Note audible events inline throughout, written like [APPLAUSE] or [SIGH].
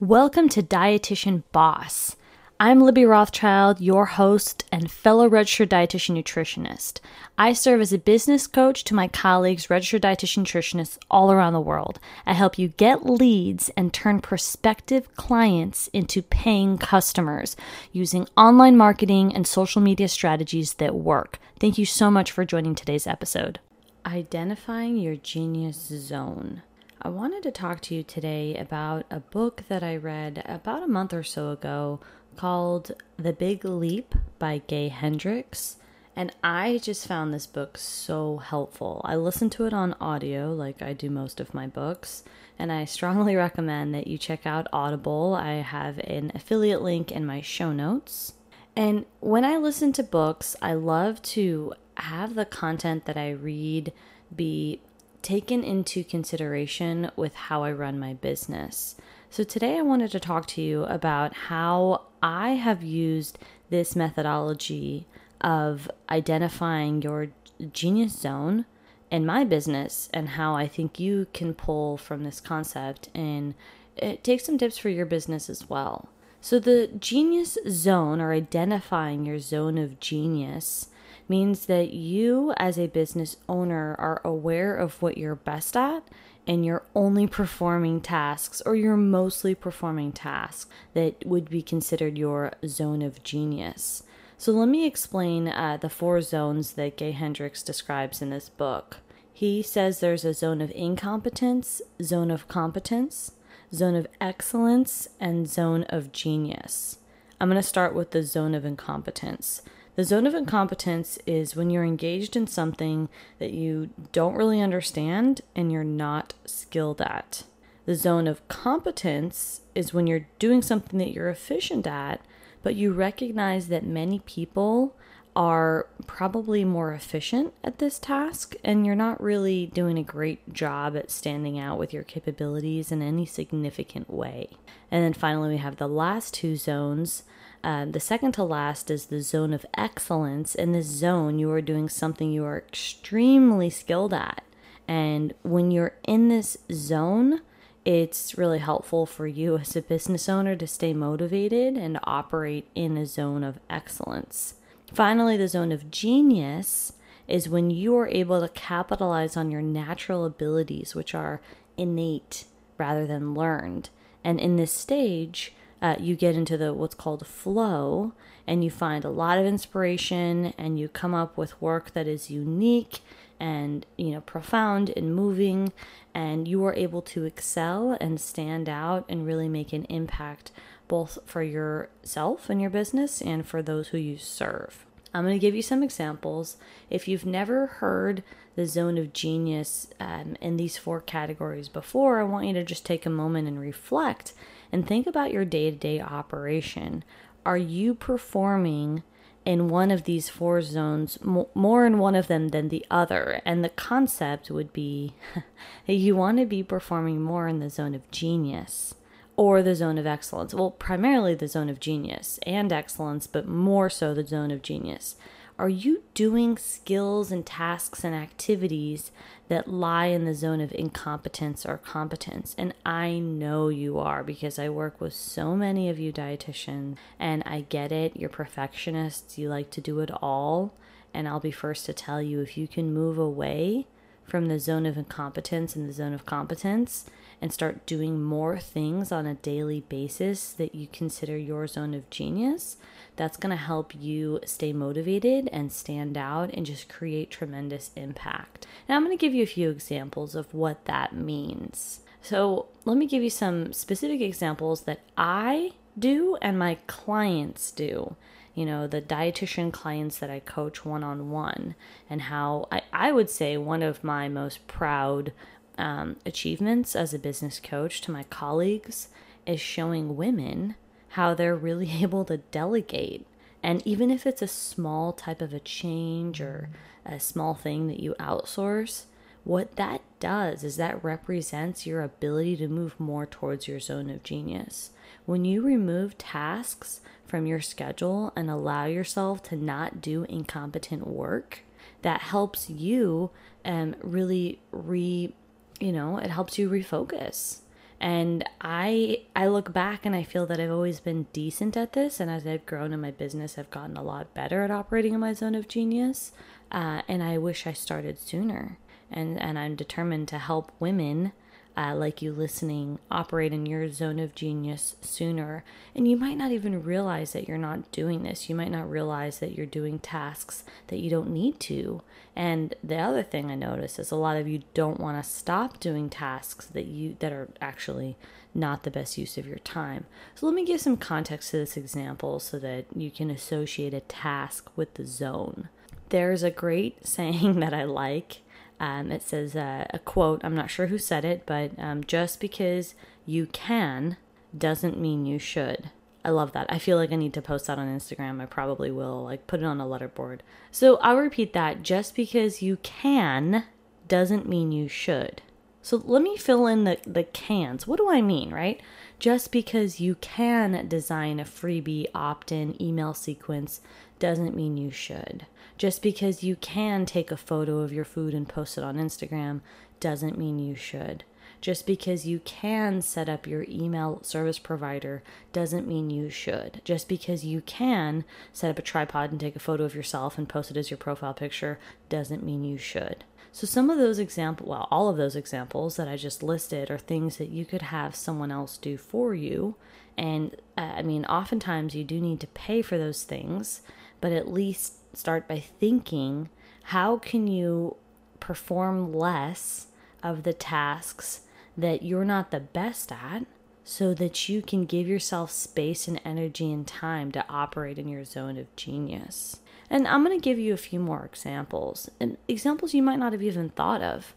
Welcome to Dietitian Boss. I'm Libby Rothschild, your host and fellow registered dietitian nutritionist. I serve as a business coach to my colleagues, registered dietitian nutritionists all around the world. I help you get leads and turn prospective clients into paying customers using online marketing and social media strategies that work. Thank you so much for joining today's episode. Identifying your genius zone. I wanted to talk to you today about a book that I read about a month or so ago called The Big Leap by Gay Hendricks. And I just found this book so helpful. I listened to it on audio, like I do most of my books, and I strongly [LAUGHS] recommend that you check out Audible. I have an affiliate link in my show notes. And when I listen to books, I love to have the content that I read be taken into consideration with how I run my business. So, today I wanted to talk to you about how I have used this methodology of identifying your genius zone in my business and how I think you can pull from this concept and uh, take some tips for your business as well. So, the genius zone or identifying your zone of genius means that you, as a business owner, are aware of what you're best at and you're only performing tasks or you're mostly performing tasks that would be considered your zone of genius. So, let me explain uh, the four zones that Gay Hendricks describes in this book. He says there's a zone of incompetence, zone of competence, zone of excellence, and zone of genius. I'm going to start with the zone of incompetence. The zone of incompetence is when you're engaged in something that you don't really understand and you're not skilled at. The zone of competence is when you're doing something that you're efficient at, but you recognize that many people are probably more efficient at this task and you're not really doing a great job at standing out with your capabilities in any significant way. And then finally, we have the last two zones um, the second to last is the zone of excellence. In this zone, you are doing something you are extremely skilled at. And when you're in this zone, it's really helpful for you as a business owner to stay motivated and operate in a zone of excellence. Finally, the zone of genius is when you are able to capitalize on your natural abilities, which are innate rather than learned. And in this stage, uh, you get into the what's called flow and you find a lot of inspiration and you come up with work that is unique and you know profound and moving and you are able to excel and stand out and really make an impact both for yourself and your business and for those who you serve i'm going to give you some examples if you've never heard the zone of genius um, in these four categories before i want you to just take a moment and reflect and think about your day to day operation. Are you performing in one of these four zones, more in one of them than the other? And the concept would be [LAUGHS] you want to be performing more in the zone of genius or the zone of excellence. Well, primarily the zone of genius and excellence, but more so the zone of genius. Are you doing skills and tasks and activities that lie in the zone of incompetence or competence? And I know you are because I work with so many of you dietitians and I get it. You're perfectionists, you like to do it all. And I'll be first to tell you if you can move away from the zone of incompetence and the zone of competence and start doing more things on a daily basis that you consider your zone of genius, that's going to help you stay motivated and stand out and just create tremendous impact. Now, I'm going to give you a few examples of what that means. So, let me give you some specific examples that I do and my clients do you know, the dietitian clients that I coach one on one, and how I, I would say one of my most proud um, achievements as a business coach to my colleagues is showing women how they're really [LAUGHS] able to delegate. And even if it's a small type of a change or a small thing that you outsource, what that does is that represents your ability to move more towards your zone of genius. When you remove tasks from your schedule and allow yourself to not do incompetent work, that helps you um, really re, you know, it helps you refocus And I I look back and I feel that I've always been decent at this. And as I've grown in my business, I've gotten a lot better at operating in my zone of genius. Uh, and I wish I started sooner. And and I'm determined to help women uh, like you listening operate in your zone of genius sooner. And you might not even realize that you're not doing this. You might not realize that you're doing tasks that you don't need to. And the other thing I notice is a lot of you don't want to stop doing tasks that you that are actually not the best use of your time. So let me give some context to this example so that you can associate a task with the zone. There's a great [LAUGHS] saying that I like um, it says uh, a quote, I'm not sure who said it, but um, just because you can doesn't mean you should. I love that. I feel like I need to post that on Instagram. I probably will, like, put it on a letterboard. So I'll repeat that. Just because you can doesn't mean you should. So let me fill in the, the cans. What do I mean, right? Just because you can design a freebie opt in email sequence doesn't mean you should. Just because you can take a photo of your food and post it on Instagram doesn't mean you should. Just because you can set up your email service provider doesn't mean you should. Just because you can set up a tripod and take a photo of yourself and post it as your profile picture doesn't mean you should. So, some of those examples, well, all of those examples that I just listed are things that you could have someone else do for you. And uh, I mean, oftentimes you do need to pay for those things, but at least start by thinking how can you perform less of the tasks that you're not the best at so that you can give yourself space and energy and time to operate in your zone of genius. And I'm going to give you a few more examples, and examples you might not have even thought of.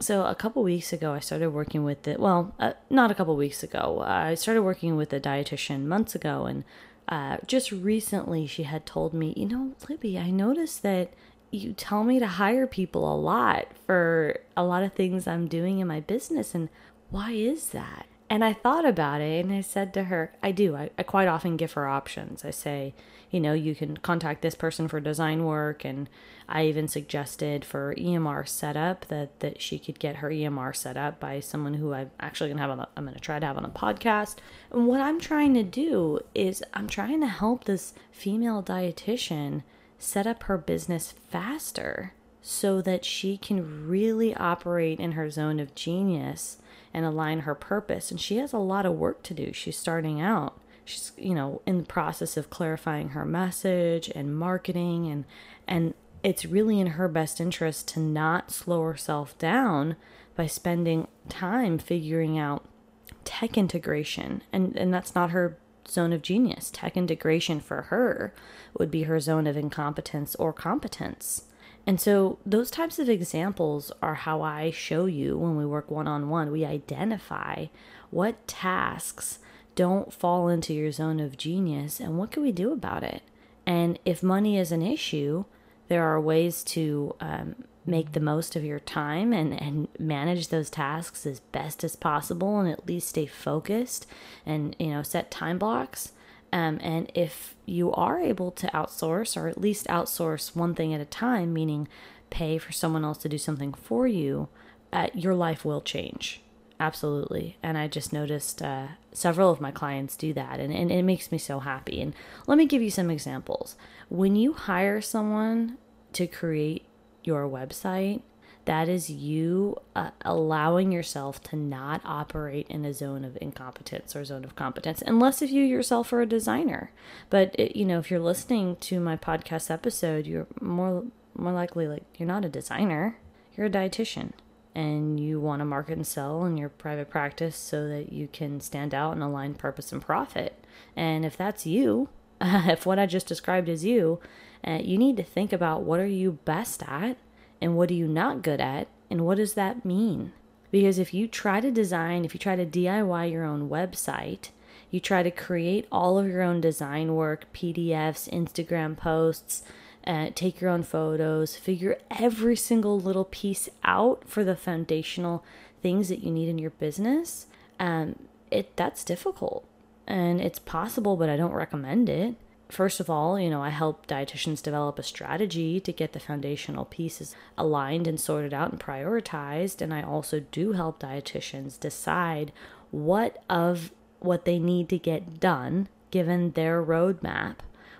So, a couple weeks ago, I started working with it. Well, uh, not a couple weeks ago. I started working with a dietitian months ago, and uh, just recently she had told me, you know, Libby, I noticed that you tell me to hire people a lot for a lot of things I'm doing in my business. And why is that? And I thought about it and I said to her, I do. I, I quite often give her options. I say, you know, you can contact this person for design work. And I even suggested for EMR setup that, that she could get her EMR set up by someone who I'm actually going to have on, a, I'm going to try to have on a podcast. And what I'm trying to do is I'm trying to help this female dietitian set up her business faster so that she can really operate in her zone of genius and align her purpose. And she has a lot of work to do. She's starting out. She's you know in the process of clarifying her message and marketing. And and it's really in her best interest to not slow herself down by spending time figuring out tech integration. And and that's not her zone of genius. Tech integration for her would be her zone of incompetence or competence and so those types of examples are how I show you when we work one on one we identify what tasks don't fall into your zone of genius and what can we do about it. And if money is an issue there are ways to um, make the most of your time and, and manage those tasks as best as possible and at least stay focused and you know set time blocks um, and if you are able to outsource or at least outsource one thing at a time meaning pay for someone else to do something for you uh, your life will change. Absolutely. And i just noticed uh, several of my clients do that and, and it makes me so happy. And let me give you some examples. When you hire someone to create your website that is you uh, allowing yourself to not operate in a zone of incompetence or zone of competence unless if you yourself are a designer but it, you know if you're listening to my podcast episode you're more more likely like you're not a designer you're a dietitian and you want to market and sell in your private practice so that you can stand out and align purpose and profit. And if that's you, [LAUGHS] if what I just described is you, uh, you need to think about what are you best at and what are you not good at and what does that mean? Because if you try to design, if you try to DIY your own website, you try to create all of your own design work, PDFs, Instagram posts, uh, take your own photos, figure every single little piece out for the foundational things that you need in your business. Um, it that's difficult and it's possible, but I don't recommend it. First of all, you know, I help dietitians develop a strategy to get the foundational pieces aligned and sorted out and prioritized. And I also do help dietitians decide what of what they need to get done, given their roadmap,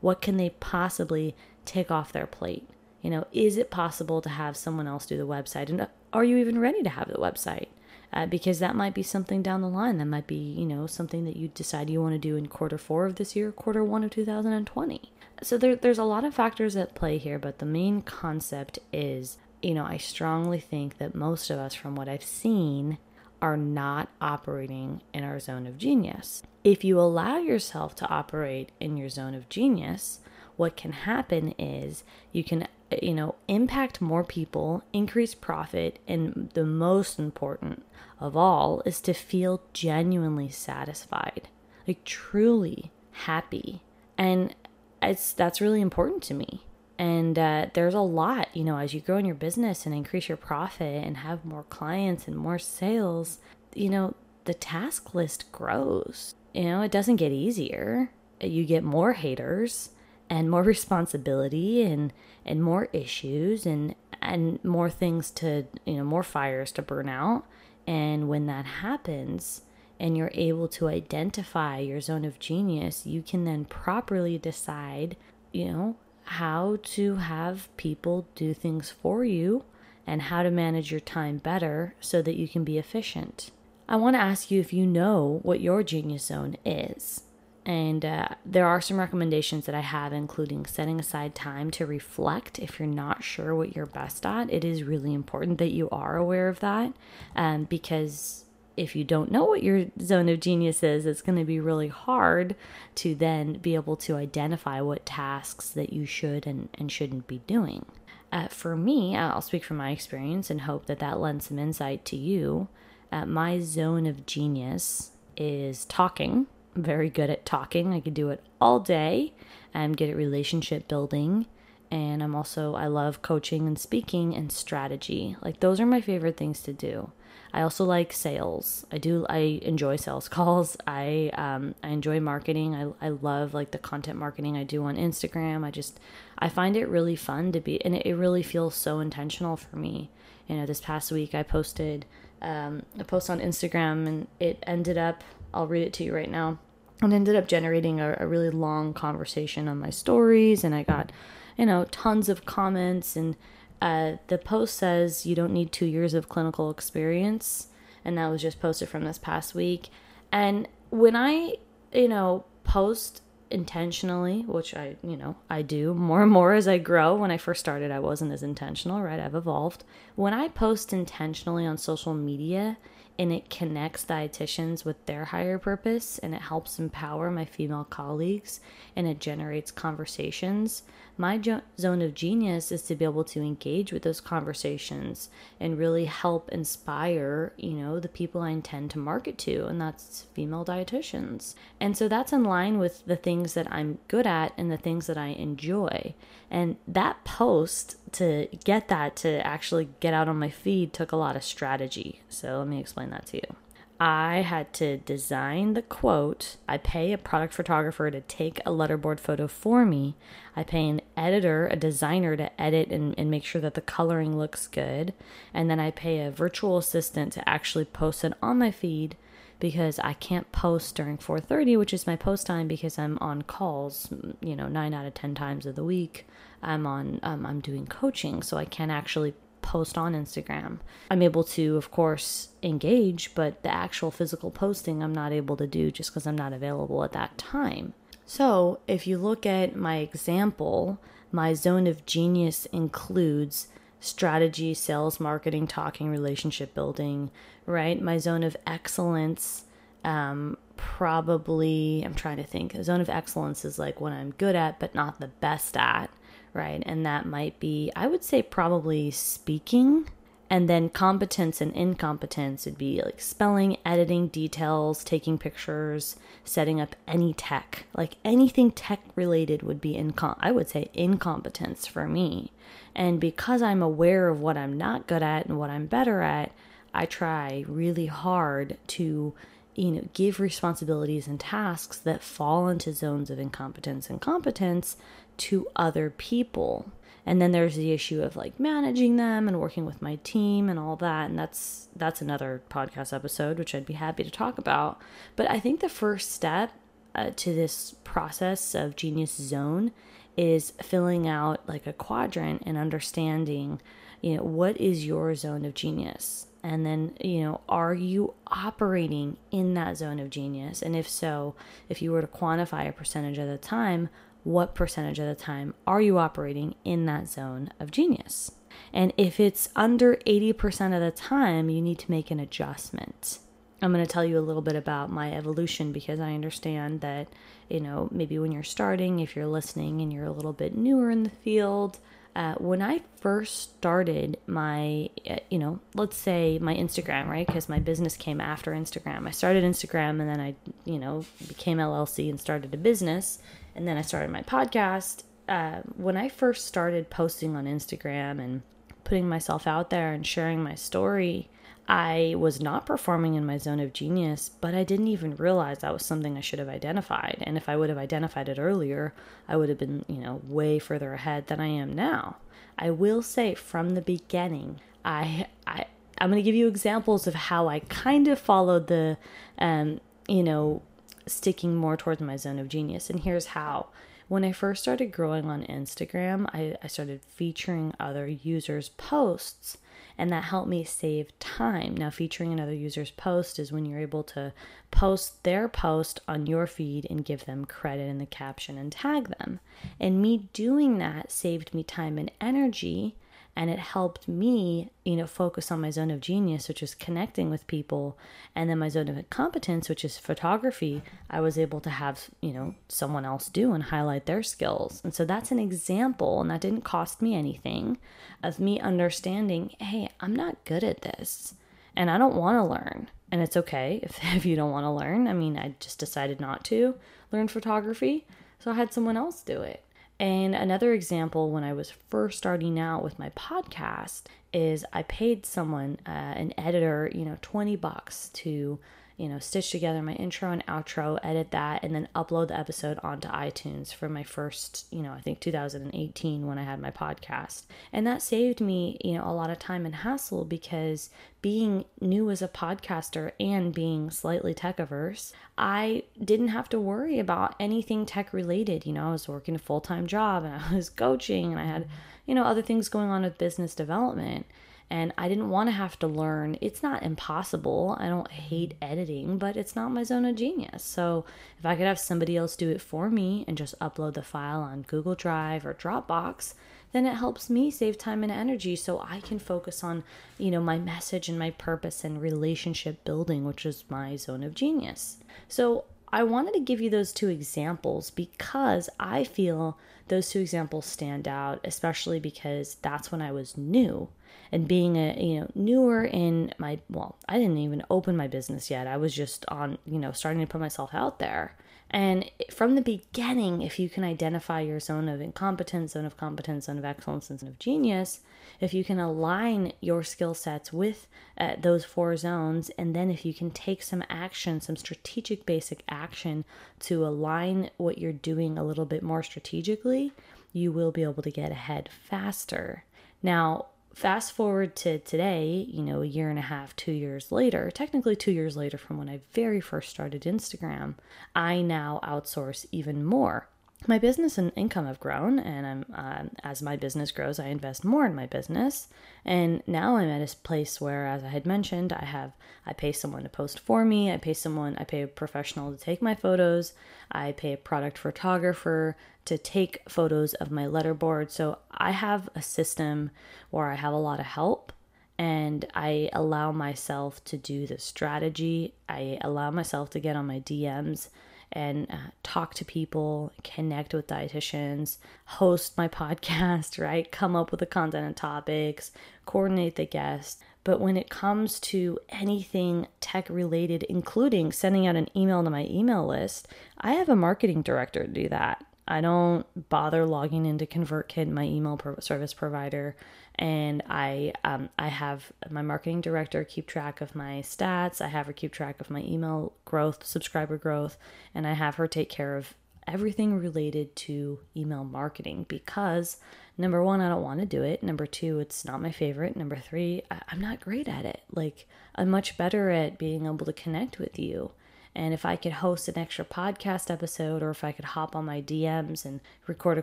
what can they possibly take off their plate? You know, is it possible to have someone else do the website? And uh, are you even ready to have the website? Uh, because that might be something down the line. That might be, you know, something that you decide you want to do in quarter four of this year, quarter one of 2020. So there, there's a lot of factors at play here, but the main concept is, you know, I strongly think that most of us, from what I've seen, are not operating in our zone of genius. If you allow yourself to operate in your zone of genius, what can happen is you can you know impact more people increase profit and the most important of all is to feel genuinely satisfied like truly happy. And it's that's really important to me. And uh, there's a lot you know as you grow in your business and increase your profit and have more clients and more sales you know the task list grows. You know it doesn't get easier. You get more haters and more responsibility and and more issues and and more things to you know more fires to burn out and when that happens and you're able to identify your zone of genius you can then properly decide you know how to have people do things for you and how to manage your time better so that you can be efficient. I want to ask you if you know what your genius zone is. And uh, there are some recommendations that I have, including setting aside time to reflect if you're not sure what you're best at. It is really important that you are aware of that um, because if you don't know what your zone of genius is, it's going to be really hard to then be able to identify what tasks that you should and, and shouldn't be doing. Uh, for me, I'll speak from my experience and hope that that lends some insight to you. Uh, my zone of genius is talking very good at talking. I could do it all day. I'm good at relationship building. And I'm also, I love coaching and speaking and strategy. Like, those are my favorite things to do. I also like sales. I do, I enjoy sales [LAUGHS] calls. I, um, I enjoy marketing. I, I love like the content marketing I do on Instagram. I just, I find it really fun to be, and it, really feels so intentional for me. You know, this past week I posted um, a post on Instagram and it ended up I'll read it to you right now. And ended up generating a, a really long conversation on my stories, and I got, you know, tons of comments. And uh, the post says you don't need two years of clinical experience, and that was just posted from this past week. And when I, you know, post intentionally, which I, you know, I do more and more as I grow. When I first started, I wasn't as intentional, right? I've evolved. When I post intentionally on social media, and it connects dietitians with their higher purpose and it helps empower my female colleagues and it generates conversations. My jo- zone of genius is to be able to engage with those conversations and really help inspire, you know, the people I intend to market to, and that's female dietitians. And so that's in line with the things that I'm good at and the things that I enjoy. And that post to get that to actually get out on my feed took a lot of strategy. So let me explain that to you. I had to design the quote. I pay a product photographer to take a letterboard photo for me. I pay an editor, a designer to edit and, and make sure that the coloring looks good. And then I pay a virtual assistant to actually post it on my feed because I can't post during 4:30, which is my post time because I'm on calls, you know, 9 out of 10 times of the week. I'm on um, I'm doing coaching, so I can't actually post on Instagram. I'm able to, of course, engage, but the actual physical posting I'm not able to do just because I'm not available at that time. So, if you look at my example, my zone of genius includes strategy, sales, marketing, talking, relationship building, right? My zone of excellence, um, probably, I'm trying to think, a zone of excellence is like what I'm good at, but not the best at right? And that might be, I would say, probably speaking. And then competence and incompetence would be like spelling, editing details, taking pictures, setting up any tech. Like anything tech related would be incom I would say incompetence for me. And because I'm aware of what I'm not good at and what I'm better at, I try really hard to you know give responsibilities and tasks that fall into zones of incompetence and competence to other people. And then there's the issue of like managing them and working with my team and all that. And that's that's another podcast episode which i'd be happy to talk about. But i think the first step uh, to this process of genius zone is filling out like a quadrant and understanding you know what is your zone of genius? And then you know are you operating in that zone of genius? And if so if you were to quantify a percentage at a time what percentage of the time are you operating in that zone of genius? And if it's under 80% of the time, you need to make an adjustment. I'm going to tell you a little bit about my evolution because I understand that, you know, maybe when you're starting, if you're listening and you're a little bit newer in the field, uh, when I first started my, uh, you know, let's say my Instagram, right? Because my business came after Instagram. I started Instagram and then I, you know, became LLC and started a business and then I started my podcast. Uh, when I first started posting on Instagram and putting myself out there and sharing my story, I was not performing in my zone of genius, but I didn't even realize that was something I should have identified. And if I would have identified it earlier, I would have been, you know, way further ahead than I am now. I will say from the beginning, I I I'm going to give you examples of how I kind of followed the um, you know, sticking more towards my zone of genius. And here's how. When I first started growing on Instagram, I, I started featuring other users' posts, and that helped me save time. Now, featuring another user's post is when you're able to post their post on your feed and give them credit in the caption and tag them. And me doing that saved me time and energy and it helped me you know focus on my zone of genius which is connecting with people and then my zone of competence which is photography i was able to have you know someone else do and highlight their skills. And so that's an example and that didn't cost me anything of me understanding hey i'm not good at this and i don't want to learn. And it's okay [LAUGHS] if, if you don't want to learn. I mean i just decided not to learn photography so i had someone else do it and another example, when I was first starting out with my podcast, is I paid someone, uh, an editor, you know, 20 bucks to you know, stitch together my intro and outro, edit that, and then upload the episode onto iTunes for my first, you know, I think 2018 when I had my podcast. And that saved me, you know, a lot of time and hassle because being new as a podcaster and being slightly tech averse, I didn't have to worry about anything tech related. You know, I was working a full time job and I was coaching and I had, you know, other things going on with business development and I didn't want to have to learn. It's not impossible. I don't hate editing, but it's not my zone of genius. So if I could have somebody else do it for me and just upload the file on Google Drive or Dropbox, then it helps me save time and energy so I can focus on, you know, my message and my purpose and relationship building, which is my zone of genius. So I wanted to give you those two examples because I feel those two examples stand out, especially because that's when I was new and being a you know newer in my well i didn't even open my business yet. I was just on you know starting to put myself out there and from the beginning if you can identify your zone of incompetence zone of competence zone of excellence and zone of genius if you can align your skill sets with uh, those four zones and then if you can take some action some strategic basic action to align what you're doing a little bit more strategically you will be able to get ahead faster. Now fast forward to today, you know, a year and a half, two years later, technically two years later from when I very first started Instagram, I now outsource even more my business and income have grown and i'm uh, as my business grows i invest more in my business. And now i'm at a place where as i had mentioned i have i pay someone to post for me. I pay someone i pay a professional to take my photos. I pay a product photographer to take photos of my letterboard. So i have a system where i have a lot of help and I allow myself to do the strategy. I allow myself to get on my DMs and uh, talk to people, connect with dietitians, host my [LAUGHS] podcast, right? Come up with the content and topics, coordinate the guests. But when it comes to anything tech related, including sending out an email to my email list, I have a marketing director to do that. I don't bother logging into ConvertKit, my email service provider and I um, I have my marketing director keep track of my stats. I have her keep track of my email growth, subscriber growth, and I have her take care of everything related to email marketing because number one, I don't want to do it. Number two, it's not my favorite. Number three, I- I'm not great at it. Like, I'm much better at being able to connect with you and if I could host an extra podcast episode, or if I could hop on my DMs and record a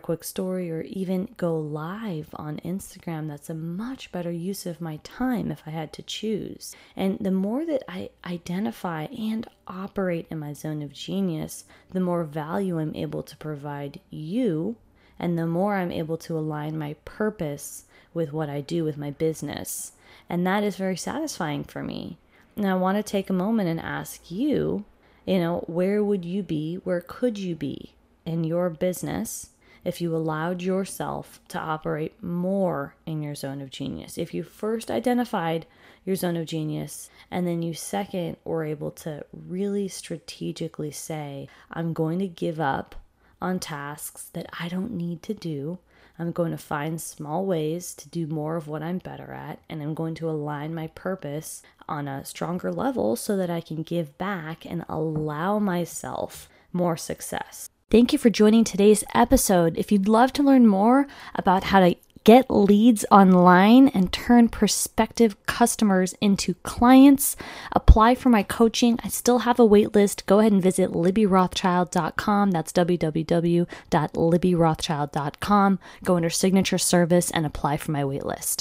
quick story, or even go live on Instagram, that's a much better use of my time if I had to choose. And the more that I identify and operate in my zone of genius, the more value I'm able to provide you, and the more I'm able to align my purpose with what I do with my business. And that is very satisfying for me. Now, I want to take a moment and ask you you know, where would you be? Where could you be in your business if you allowed yourself to operate more in your zone of genius? If you first identified your zone of genius and then you second were able to really strategically say, I'm going to give up on tasks that I don't need to do I'm going to find small ways to do more of what I'm better at, and I'm going to align my purpose on a stronger level so that I can give back and allow myself more success. Thank you for joining today's episode. If you'd love to learn more about how to get leads online and turn prospective customers into clients. Apply for my coaching. I still have a wait list. Go ahead and visit libbyrothschild.com. That's www.libbyrothschild.com. Go under signature service and apply for my wait list.